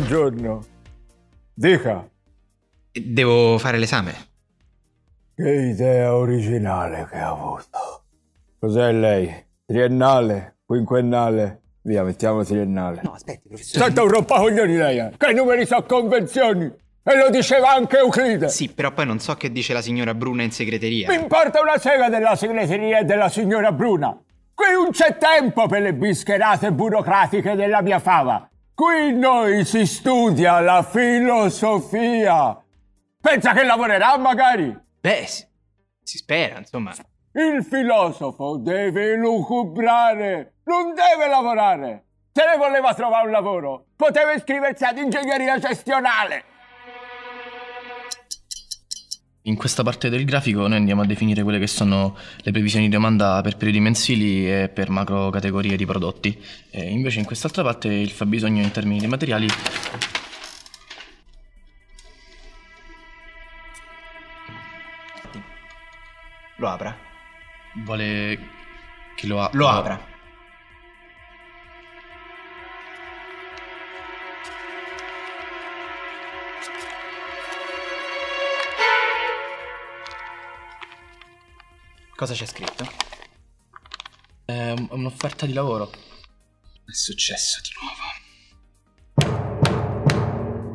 buongiorno. Dica. Devo fare l'esame. Che idea originale che ha avuto. Cos'è lei? Triennale? Quinquennale? Via, mettiamo triennale. No, aspetti, professore. Senta un rompacoglioni lei, eh. Che i numeri sono convenzioni. E lo diceva anche Euclide. Sì, però poi non so che dice la signora Bruna in segreteria. Mi importa una sega della segreteria e della signora Bruna. Qui non c'è tempo per le bischerate burocratiche della mia fava. Qui noi si studia la filosofia. Pensa che lavorerà magari? Beh, si, spera, insomma. Il filosofo deve lucubrare, non deve lavorare. Se ne voleva trovare un lavoro, poteva iscriversi ad ingegneria gestionale. In questa parte del grafico noi andiamo a definire quelle che sono le previsioni di domanda per periodi mensili e per macro categorie di prodotti. E invece in quest'altra parte il fabbisogno in termini di materiali Lo apra. vuole che lo, a- Lo apra. Cosa c'è scritto? Un- un'offerta di lavoro. È successo di nuovo.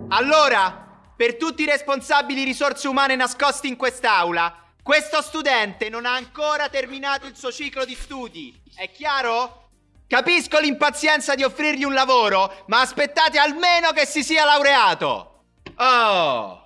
Allora, per tutti i responsabili risorse umane nascosti in quest'aula, questo studente non ha ancora terminato il suo ciclo di studi. È chiaro? Capisco l'impazienza di offrirgli un lavoro, ma aspettate almeno che si sia laureato. Oh!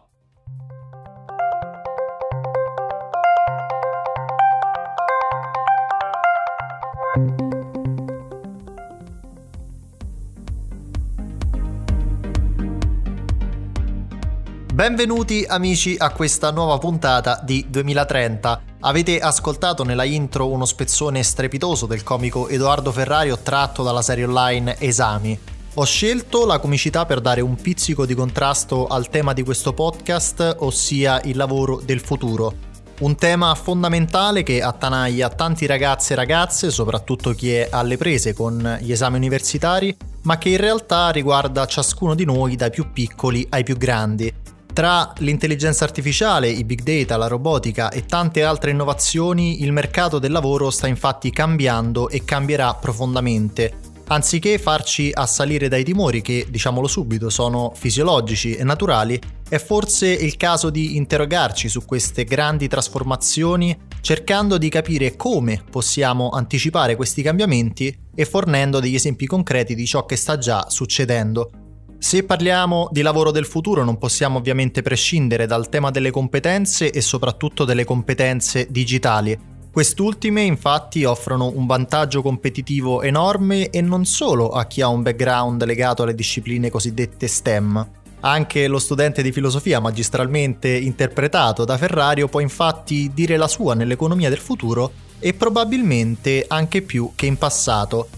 Benvenuti amici a questa nuova puntata di 2030. Avete ascoltato nella intro uno spezzone strepitoso del comico Edoardo Ferrario tratto dalla serie online Esami. Ho scelto la comicità per dare un pizzico di contrasto al tema di questo podcast, ossia il lavoro del futuro. Un tema fondamentale che attanaglia tanti ragazzi e ragazze, soprattutto chi è alle prese con gli esami universitari, ma che in realtà riguarda ciascuno di noi dai più piccoli ai più grandi. Tra l'intelligenza artificiale, i big data, la robotica e tante altre innovazioni, il mercato del lavoro sta infatti cambiando e cambierà profondamente. Anziché farci assalire dai timori che, diciamolo subito, sono fisiologici e naturali, è forse il caso di interrogarci su queste grandi trasformazioni cercando di capire come possiamo anticipare questi cambiamenti e fornendo degli esempi concreti di ciò che sta già succedendo. Se parliamo di lavoro del futuro non possiamo ovviamente prescindere dal tema delle competenze e soprattutto delle competenze digitali. Quest'ultime infatti offrono un vantaggio competitivo enorme e non solo a chi ha un background legato alle discipline cosiddette STEM. Anche lo studente di filosofia magistralmente interpretato da Ferrario può infatti dire la sua nell'economia del futuro e probabilmente anche più che in passato,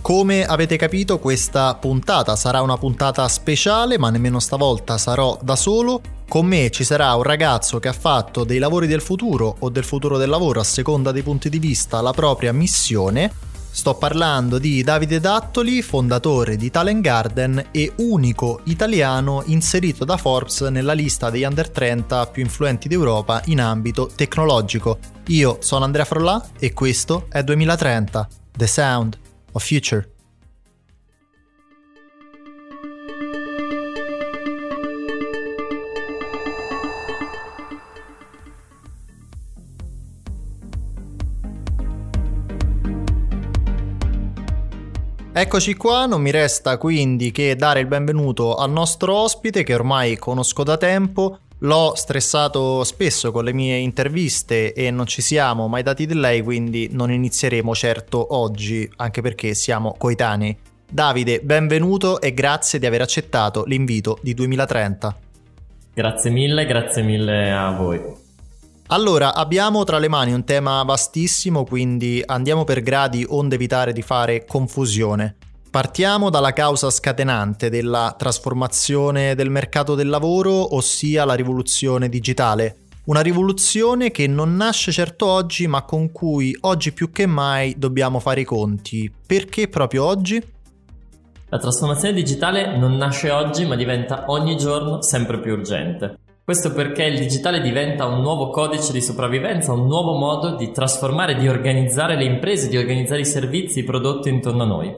come avete capito questa puntata sarà una puntata speciale, ma nemmeno stavolta sarò da solo. Con me ci sarà un ragazzo che ha fatto dei lavori del futuro o del futuro del lavoro a seconda dei punti di vista la propria missione. Sto parlando di Davide Dattoli, fondatore di Talent Garden e unico italiano inserito da Forbes nella lista degli under 30 più influenti d'Europa in ambito tecnologico. Io sono Andrea Frollà e questo è 2030, The Sound of Future. Eccoci qua, non mi resta quindi che dare il benvenuto al nostro ospite che ormai conosco da tempo, l'ho stressato spesso con le mie interviste e non ci siamo mai dati di lei, quindi non inizieremo certo oggi, anche perché siamo coetanei. Davide, benvenuto e grazie di aver accettato l'invito di 2030. Grazie mille, grazie mille a voi. Allora, abbiamo tra le mani un tema vastissimo, quindi andiamo per gradi onde evitare di fare confusione. Partiamo dalla causa scatenante della trasformazione del mercato del lavoro, ossia la rivoluzione digitale. Una rivoluzione che non nasce certo oggi, ma con cui oggi più che mai dobbiamo fare i conti. Perché proprio oggi? La trasformazione digitale non nasce oggi ma diventa ogni giorno sempre più urgente. Questo perché il digitale diventa un nuovo codice di sopravvivenza, un nuovo modo di trasformare, di organizzare le imprese, di organizzare i servizi, i prodotti intorno a noi.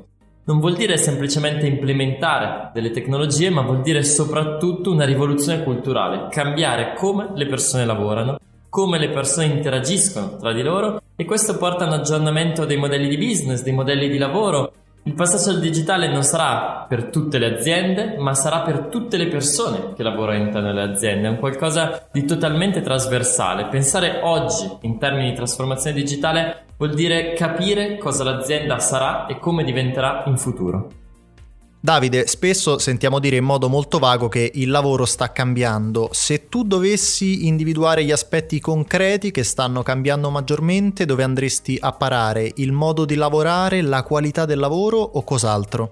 Non vuol dire semplicemente implementare delle tecnologie, ma vuol dire soprattutto una rivoluzione culturale, cambiare come le persone lavorano, come le persone interagiscono tra di loro e questo porta a un aggiornamento dei modelli di business, dei modelli di lavoro, il passaggio al digitale non sarà per tutte le aziende, ma sarà per tutte le persone che lavorano all'interno delle aziende. È un qualcosa di totalmente trasversale. Pensare oggi in termini di trasformazione digitale vuol dire capire cosa l'azienda sarà e come diventerà in futuro. Davide, spesso sentiamo dire in modo molto vago che il lavoro sta cambiando. Se tu dovessi individuare gli aspetti concreti che stanno cambiando maggiormente, dove andresti a parare? Il modo di lavorare, la qualità del lavoro o cos'altro?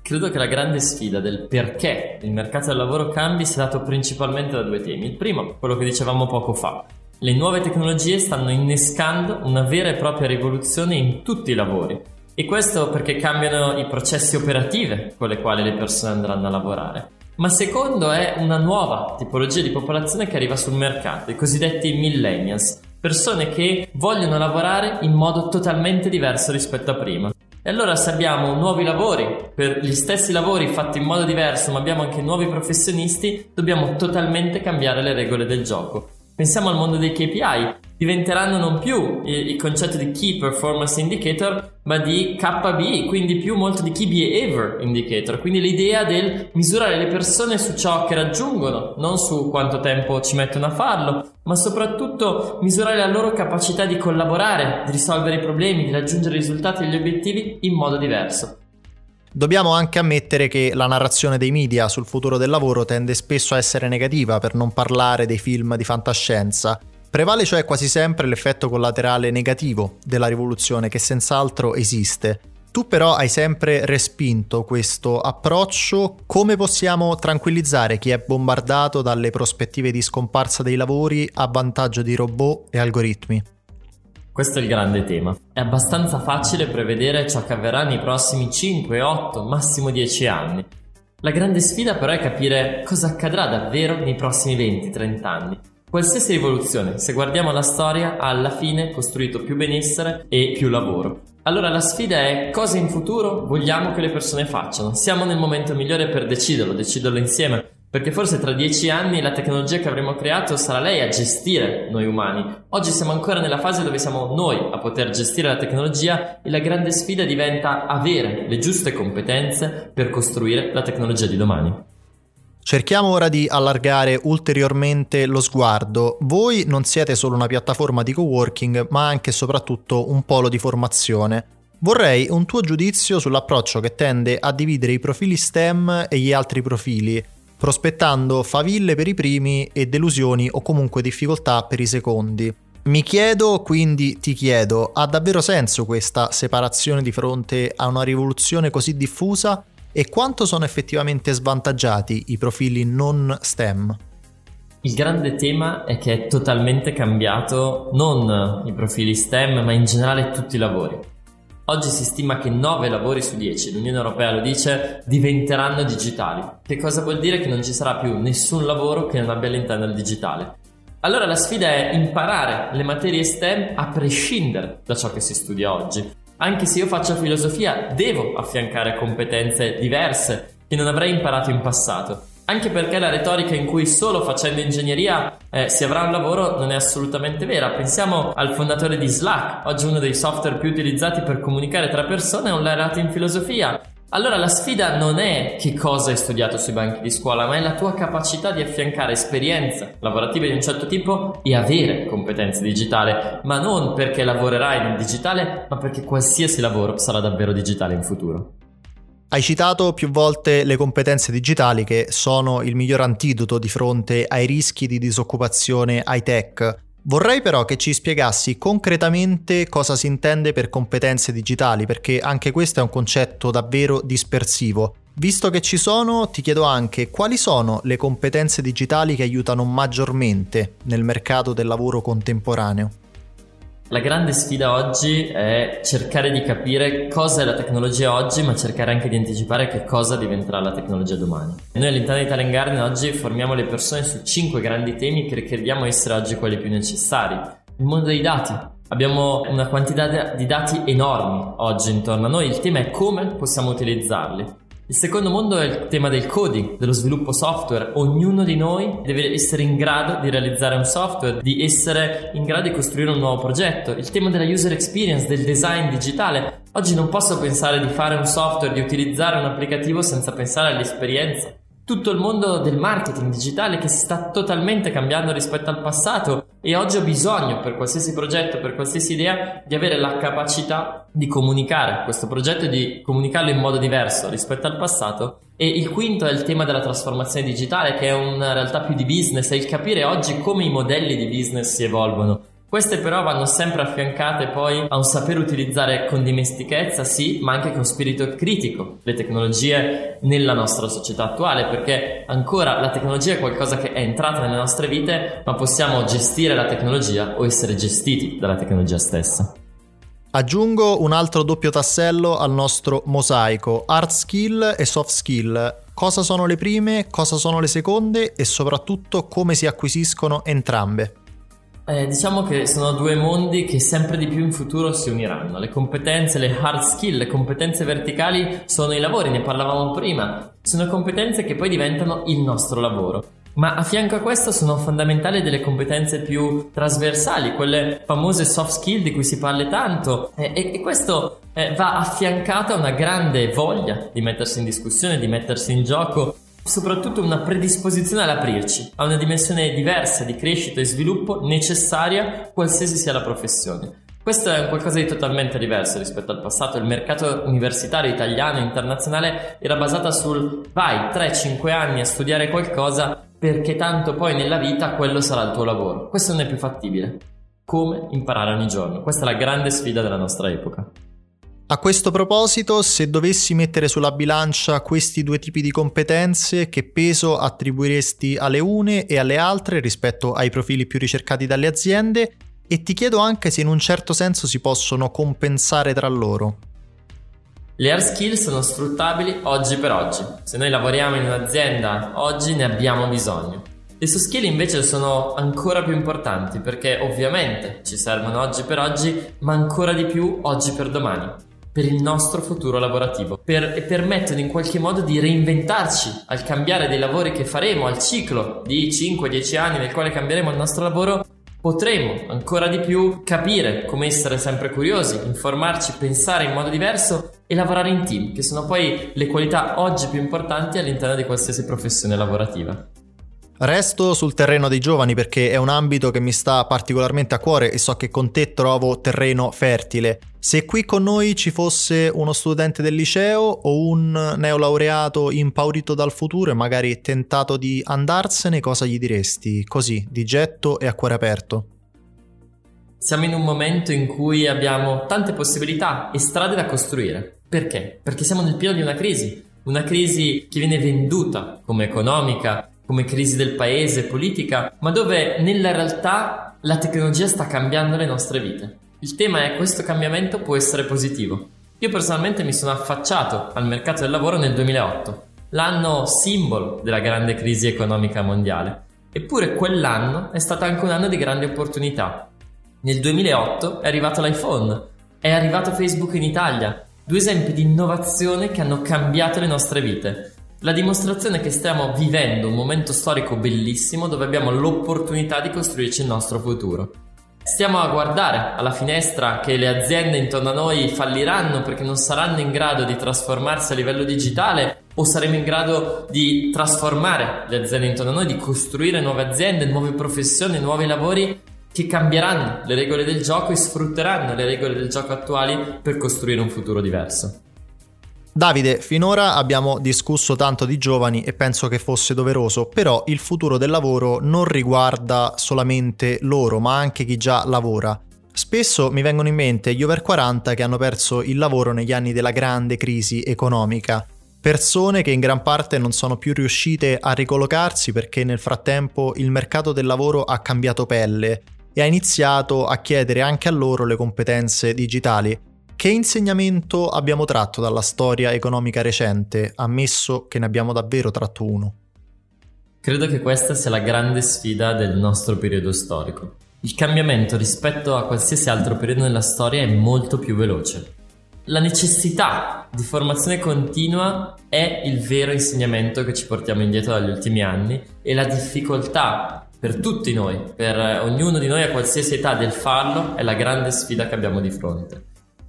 Credo che la grande sfida del perché il mercato del lavoro cambi sia dato principalmente da due temi. Il primo, quello che dicevamo poco fa. Le nuove tecnologie stanno innescando una vera e propria rivoluzione in tutti i lavori e questo perché cambiano i processi operativi con le quali le persone andranno a lavorare. Ma secondo è una nuova tipologia di popolazione che arriva sul mercato, i cosiddetti millennials, persone che vogliono lavorare in modo totalmente diverso rispetto a prima. E allora se abbiamo nuovi lavori, per gli stessi lavori fatti in modo diverso, ma abbiamo anche nuovi professionisti, dobbiamo totalmente cambiare le regole del gioco. Pensiamo al mondo dei KPI, diventeranno non più il, concetto di Key Performance Indicator, ma di KB, quindi più molto di Key Behavior Indicator, quindi l'idea del misurare le persone su ciò che raggiungono, non su quanto tempo ci mettono a farlo, ma soprattutto misurare la loro capacità di collaborare, di risolvere i problemi, di raggiungere i risultati e gli obiettivi in modo diverso. Dobbiamo anche ammettere che la narrazione dei media sul futuro del lavoro tende spesso a essere negativa, per non parlare dei film di fantascienza. Prevale cioè quasi sempre l'effetto collaterale negativo della rivoluzione che senz'altro esiste. Tu però hai sempre respinto questo approccio, come possiamo tranquillizzare chi è bombardato dalle prospettive di scomparsa dei lavori a vantaggio di robot e algoritmi? Questo è il grande tema. È abbastanza facile prevedere ciò che avverrà nei prossimi 5, 8, massimo 10 anni. La grande sfida però è capire cosa accadrà davvero nei prossimi 20, 30 anni. Qualsiasi rivoluzione, se guardiamo la storia, ha alla fine costruito più benessere e più lavoro. Allora la sfida è cosa in futuro vogliamo che le persone facciano. Siamo nel momento migliore per deciderlo, deciderlo insieme. Perché forse tra dieci anni la tecnologia che avremo creato sarà lei a gestire noi umani. Oggi siamo ancora nella fase dove siamo noi a poter gestire la tecnologia e la grande sfida diventa avere le giuste competenze per costruire la tecnologia di domani. Cerchiamo ora di allargare ulteriormente lo sguardo. Voi non siete solo una piattaforma di coworking, ma anche e soprattutto un polo di formazione. Vorrei un tuo giudizio sull'approccio che tende a dividere i profili STEM e gli altri profili, prospettando faville per i primi e delusioni o comunque difficoltà per i secondi. Mi chiedo, quindi ti chiedo, ha davvero senso questa separazione di fronte a una rivoluzione così diffusa e quanto sono effettivamente svantaggiati i profili non STEM? Il grande tema è che è totalmente cambiato non i profili STEM, ma in generale tutti i lavori. Oggi si stima che 9 lavori su 10, l'Unione Europea lo dice, diventeranno digitali. Che cosa vuol dire? Che non ci sarà più nessun lavoro che non abbia all'interno il digitale. Allora la sfida è imparare le materie STEM a prescindere da ciò che si studia oggi. Anche se io faccio filosofia, devo affiancare competenze diverse che non avrei imparato in passato anche perché la retorica in cui solo facendo ingegneria eh, si avrà un lavoro non è assolutamente vera. Pensiamo al fondatore di Slack, oggi uno dei software più utilizzati per comunicare tra persone, è un laureato in filosofia. Allora la sfida non è che cosa hai studiato sui banchi di scuola, ma è la tua capacità di affiancare esperienze lavorative di un certo tipo e avere competenze digitali, ma non perché lavorerai nel digitale, ma perché qualsiasi lavoro sarà davvero digitale in futuro. Hai citato più volte le competenze digitali che sono il miglior antidoto di fronte ai rischi di disoccupazione high tech. Vorrei però che ci spiegassi concretamente cosa si intende per competenze digitali, perché anche questo è un concetto davvero dispersivo. Visto che ci sono, ti chiedo anche quali sono le competenze digitali che aiutano maggiormente nel mercato del lavoro contemporaneo. La grande sfida oggi è cercare di capire cosa è la tecnologia oggi, ma cercare anche di anticipare che cosa diventerà la tecnologia domani. Noi all'interno di Talent Garden oggi formiamo le persone su cinque grandi temi che crediamo essere oggi quelli più necessari. Il mondo dei dati. Abbiamo una quantità di dati enormi oggi intorno a noi, il tema è come possiamo utilizzarli. Il secondo mondo è il tema del coding, dello sviluppo software. Ognuno di noi deve essere in grado di realizzare un software, di essere in grado di costruire un nuovo progetto. Il tema della user experience, del design digitale. Oggi non posso pensare di fare un software, di utilizzare un applicativo senza pensare all'esperienza tutto il mondo del marketing digitale che si sta totalmente cambiando rispetto al passato e oggi ho bisogno per qualsiasi progetto, per qualsiasi idea, di avere la capacità di comunicare questo progetto e di comunicarlo in modo diverso rispetto al passato. E il quinto è il tema della trasformazione digitale, che è una realtà più di business, è il capire oggi come i modelli di business si evolvono queste però vanno sempre affiancate poi a un saper utilizzare con dimestichezza, sì, ma anche con spirito critico le tecnologie nella nostra società attuale, perché ancora la tecnologia è qualcosa che è entrata nelle nostre vite, ma possiamo gestire la tecnologia o essere gestiti dalla tecnologia stessa. Aggiungo un altro doppio tassello al nostro mosaico, hard skill e soft skill. Cosa sono le prime, cosa sono le seconde e soprattutto come si acquisiscono entrambe. Eh, diciamo che sono due mondi che sempre di più in futuro si uniranno. Le competenze, le hard skill, le competenze verticali sono i lavori, ne parlavamo prima. Sono competenze che poi diventano il nostro lavoro. Ma a fianco a questo sono fondamentali delle competenze più trasversali, quelle famose soft skill di cui si parla tanto. E, e, e questo eh, va affiancato a una grande voglia di mettersi in discussione, di mettersi in gioco soprattutto una predisposizione ad aprirci a una dimensione diversa di crescita e sviluppo necessaria qualsiasi sia la professione. Questo è qualcosa di totalmente diverso rispetto al passato. Il mercato universitario italiano e internazionale era basato sul vai 3-5 anni a studiare qualcosa perché tanto poi nella vita quello sarà il tuo lavoro. Questo non è più fattibile. Come imparare ogni giorno? Questa è la grande sfida della nostra epoca. A questo proposito, se dovessi mettere sulla bilancia questi due tipi di competenze, che peso attribuiresti alle une e alle altre rispetto ai profili più ricercati dalle aziende? E ti chiedo anche se in un certo senso si possono compensare tra loro. Le hard skill sono sfruttabili oggi per oggi. Se noi lavoriamo in un'azienda, oggi ne abbiamo bisogno. Le soft skill invece sono ancora più importanti perché ovviamente ci servono oggi per oggi, ma ancora di più oggi per domani per il nostro futuro lavorativo per, e permettono in qualche modo di reinventarci al cambiare dei lavori che faremo, al ciclo di 5-10 anni nel quale cambieremo il nostro lavoro, potremo ancora di più capire come essere sempre curiosi, informarci, pensare in modo diverso e lavorare in team, che sono poi le qualità oggi più importanti all'interno di qualsiasi professione lavorativa. Resto sul terreno dei giovani perché è un ambito che mi sta particolarmente a cuore e so che con te trovo terreno fertile. Se qui con noi ci fosse uno studente del liceo o un neolaureato impaurito dal futuro e magari tentato di andarsene, cosa gli diresti? Così, di getto e a cuore aperto. Siamo in un momento in cui abbiamo tante possibilità e strade da costruire. Perché? Perché siamo nel pieno di una crisi, una crisi che viene venduta come economica, come crisi del paese, politica, ma dove nella realtà la tecnologia sta cambiando le nostre vite. Il tema è questo cambiamento può essere positivo. Io personalmente mi sono affacciato al mercato del lavoro nel 2008, l'anno simbolo della grande crisi economica mondiale. Eppure quell'anno è stato anche un anno di grandi opportunità. Nel 2008 è arrivato l'iPhone, è arrivato Facebook in Italia, due esempi di innovazione che hanno cambiato le nostre vite. La dimostrazione che stiamo vivendo un momento storico bellissimo dove abbiamo l'opportunità di costruirci il nostro futuro. Stiamo a guardare alla finestra che le aziende intorno a noi falliranno perché non saranno in grado di trasformarsi a livello digitale o saremo in grado di trasformare le aziende intorno a noi, di costruire nuove aziende, nuove professioni, nuovi lavori che cambieranno le regole del gioco e sfrutteranno le regole del gioco attuali per costruire un futuro diverso. Davide, finora abbiamo discusso tanto di giovani e penso che fosse doveroso, però il futuro del lavoro non riguarda solamente loro, ma anche chi già lavora. Spesso mi vengono in mente gli over 40 che hanno perso il lavoro negli anni della grande crisi economica, persone che in gran parte non sono più riuscite a ricollocarsi perché nel frattempo il mercato del lavoro ha cambiato pelle e ha iniziato a chiedere anche a loro le competenze digitali. Che insegnamento abbiamo tratto dalla storia economica recente, ammesso che ne abbiamo davvero tratto uno? Credo che questa sia la grande sfida del nostro periodo storico. Il cambiamento rispetto a qualsiasi altro periodo nella storia è molto più veloce. La necessità di formazione continua è il vero insegnamento che ci portiamo indietro dagli ultimi anni e la difficoltà per tutti noi, per ognuno di noi a qualsiasi età del farlo, è la grande sfida che abbiamo di fronte.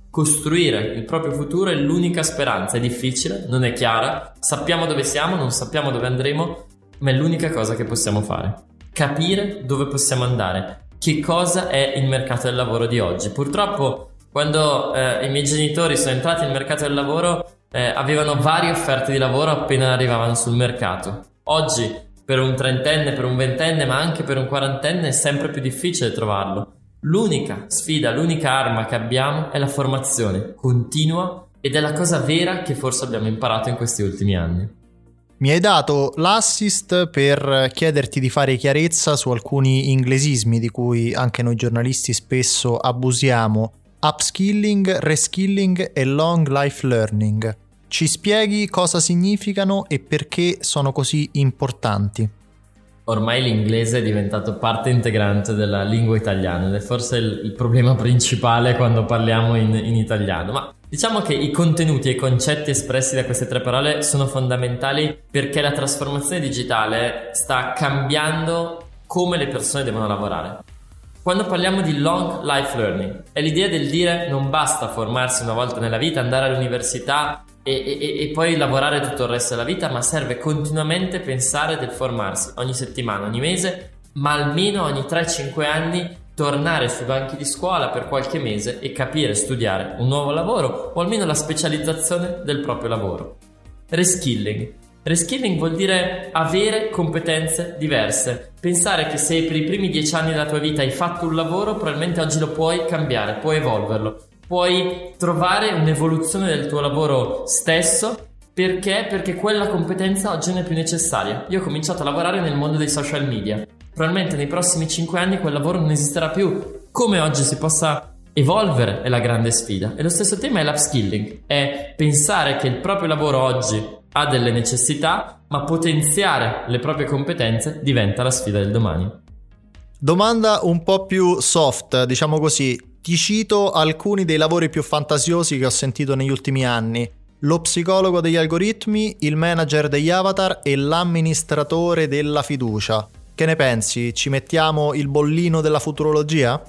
Costruire il proprio futuro è l'unica speranza, è difficile, non è chiara, sappiamo dove siamo, non sappiamo dove andremo, ma è l'unica cosa che possiamo fare. Capire dove possiamo andare, che cosa è il mercato del lavoro di oggi. Purtroppo quando eh, i miei genitori sono entrati nel mercato del lavoro eh, avevano varie offerte di lavoro appena arrivavano sul mercato. Oggi per un trentenne, per un ventenne, ma anche per un quarantenne è sempre più difficile trovarlo. L'unica sfida, l'unica arma che abbiamo è la formazione continua ed è la cosa vera che forse abbiamo imparato in questi ultimi anni. Mi hai dato l'assist per chiederti di fare chiarezza su alcuni inglesismi di cui anche noi giornalisti spesso abusiamo. Upskilling, reskilling e long life learning. Ci spieghi cosa significano e perché sono così importanti? Ormai l'inglese è diventato parte integrante della lingua italiana ed è forse il, il problema principale quando parliamo in, in italiano. Ma Diciamo che i contenuti e i concetti espressi da queste tre parole sono fondamentali perché la trasformazione digitale sta cambiando come le persone devono lavorare. Quando parliamo di long life learning, è l'idea del dire non basta formarsi una volta nella vita, andare all'università e, e, e, poi lavorare tutto il resto della vita, ma serve continuamente pensare del formarsi ogni settimana, ogni mese, ma almeno ogni 3-5 anni tornare sui banchi di scuola per qualche mese e capire studiare un nuovo lavoro o almeno la specializzazione del proprio lavoro. Reskilling. Reskilling vuol dire avere competenze diverse. Pensare che se per i primi dieci anni della tua vita hai fatto un lavoro, probabilmente oggi lo puoi cambiare, puoi evolverlo, puoi trovare un'evoluzione del tuo lavoro stesso perché? Perché quella competenza oggi non è più necessaria. Io ho cominciato a lavorare nel mondo dei social media probabilmente nei prossimi 5 anni quel lavoro non esisterà più. Come oggi si possa evolvere è la grande sfida. E lo stesso tema è l'upskilling, è pensare che il proprio lavoro oggi ha delle necessità, ma potenziare le proprie competenze diventa la sfida del domani. Domanda un po' più soft, diciamo così. Ti cito alcuni dei lavori più fantasiosi che ho sentito negli ultimi anni. Lo psicologo degli algoritmi, il manager degli avatar e l'amministratore della fiducia. Che ne pensi? Ci mettiamo il bollino della futurologia?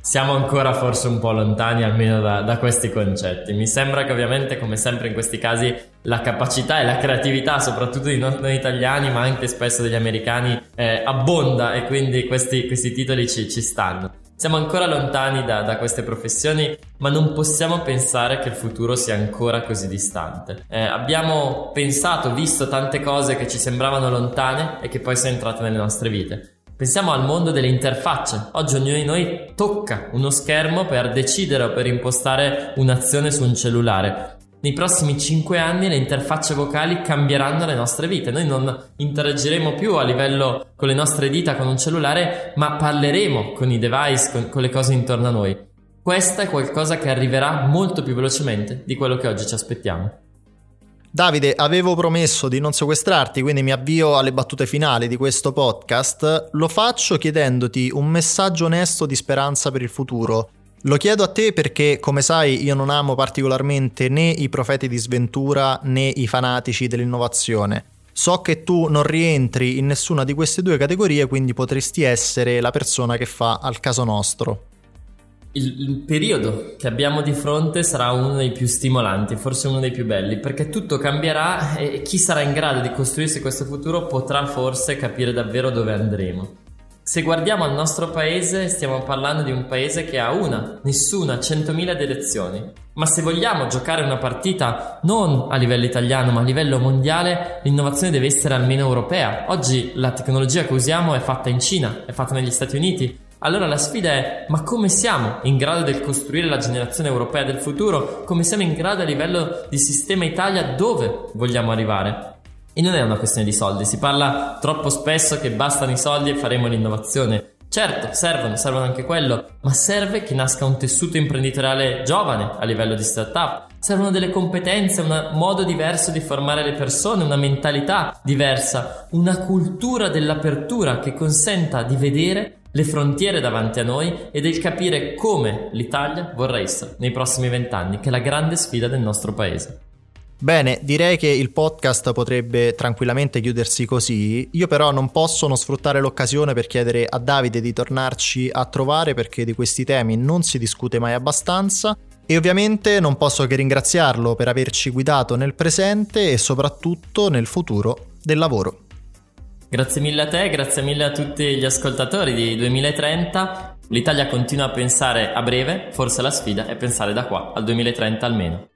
Siamo ancora forse un po' lontani almeno da, da, questi concetti. Mi sembra che ovviamente, come sempre in questi casi, la capacità e la creatività, soprattutto di noi italiani, ma anche spesso degli americani, eh, abbonda e quindi questi, questi titoli ci, ci stanno. Siamo ancora lontani da, da, queste professioni, ma non possiamo pensare che il futuro sia ancora così distante. Eh, abbiamo pensato, visto tante cose che ci sembravano lontane e che poi sono entrate nelle nostre vite. Pensiamo al mondo delle interfacce. Oggi ognuno di noi tocca uno schermo per decidere o per impostare un'azione su un cellulare. Nei prossimi 5 anni le interfacce vocali cambieranno le nostre vite. Noi non interagiremo più a livello con le nostre dita, con un cellulare, ma parleremo con i device, con, con le cose intorno a noi. Questo è qualcosa che arriverà molto più velocemente di quello che oggi ci aspettiamo. Davide, avevo promesso di non sequestrarti, quindi mi avvio alle battute finali di questo podcast. Lo faccio chiedendoti un messaggio onesto di speranza per il futuro. Lo chiedo a te perché, come sai, io non amo particolarmente né i profeti di sventura né i fanatici dell'innovazione. So che tu non rientri in nessuna di queste due categorie, quindi potresti essere la persona che fa al caso nostro. Il, il, periodo che abbiamo di fronte sarà uno dei più stimolanti, forse uno dei più belli, perché tutto cambierà e chi sarà in grado di costruirsi questo futuro potrà forse capire davvero dove andremo. Se guardiamo al nostro paese, stiamo parlando di un paese che ha una, nessuna, 100.000 elezioni. Ma se vogliamo giocare una partita non a livello italiano ma a livello mondiale, l'innovazione deve essere almeno europea. Oggi la tecnologia che usiamo è fatta in Cina, è fatta negli Stati Uniti. Allora la sfida è ma come siamo in grado di costruire la generazione europea del futuro? Come siamo in grado a livello di sistema Italia dove vogliamo arrivare? E non è una questione di soldi, si parla troppo spesso che bastano i soldi e faremo l'innovazione. Certo, servono, servono anche quello, ma serve che nasca un tessuto imprenditoriale giovane a livello di startup. Servono delle competenze, un modo diverso di formare le persone, una mentalità diversa, una cultura dell'apertura che consenta di vedere le frontiere davanti a noi e del capire come l'Italia vorrà essere nei prossimi vent'anni, che è la grande sfida del nostro paese. Bene, direi che il podcast potrebbe tranquillamente chiudersi così, io però non posso non sfruttare l'occasione per chiedere a Davide di tornarci a trovare perché di questi temi non si discute mai abbastanza e ovviamente non posso che ringraziarlo per averci guidato nel presente e soprattutto nel futuro del lavoro. Grazie mille a te, grazie mille a tutti gli ascoltatori di 2030. L'Italia continua a pensare a breve, forse la sfida è pensare da qua al 2030 almeno.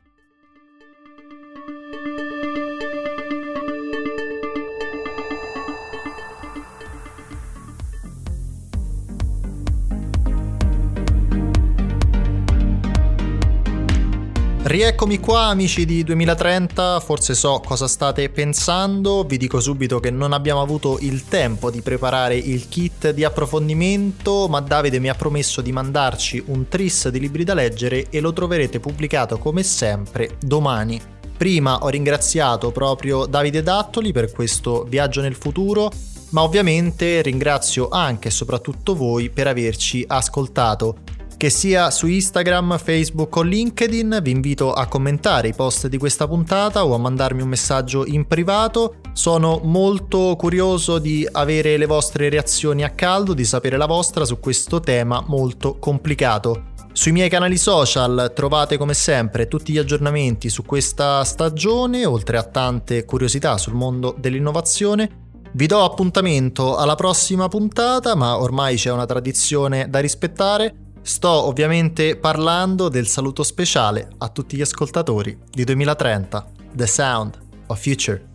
Rieccomi qua amici di 2030, forse so cosa state pensando, vi dico subito che non abbiamo avuto il tempo di preparare il kit di approfondimento, ma Davide mi ha promesso di mandarci un tris di libri da leggere e lo troverete pubblicato come sempre domani. Prima ho ringraziato proprio Davide Dattoli per questo viaggio nel futuro, ma ovviamente ringrazio anche e soprattutto voi per averci ascoltato che sia su Instagram, Facebook o LinkedIn. Vi invito a commentare i post di questa puntata o a mandarmi un messaggio in privato. Sono molto curioso di avere le vostre reazioni a caldo, di sapere la vostra su questo tema molto complicato. Sui miei canali social trovate come sempre tutti gli aggiornamenti su questa stagione, oltre a tante curiosità sul mondo dell'innovazione. Vi do appuntamento alla prossima puntata, ma ormai c'è una tradizione da rispettare. Sto ovviamente parlando del saluto speciale a tutti gli ascoltatori di 2030, The Sound of Future.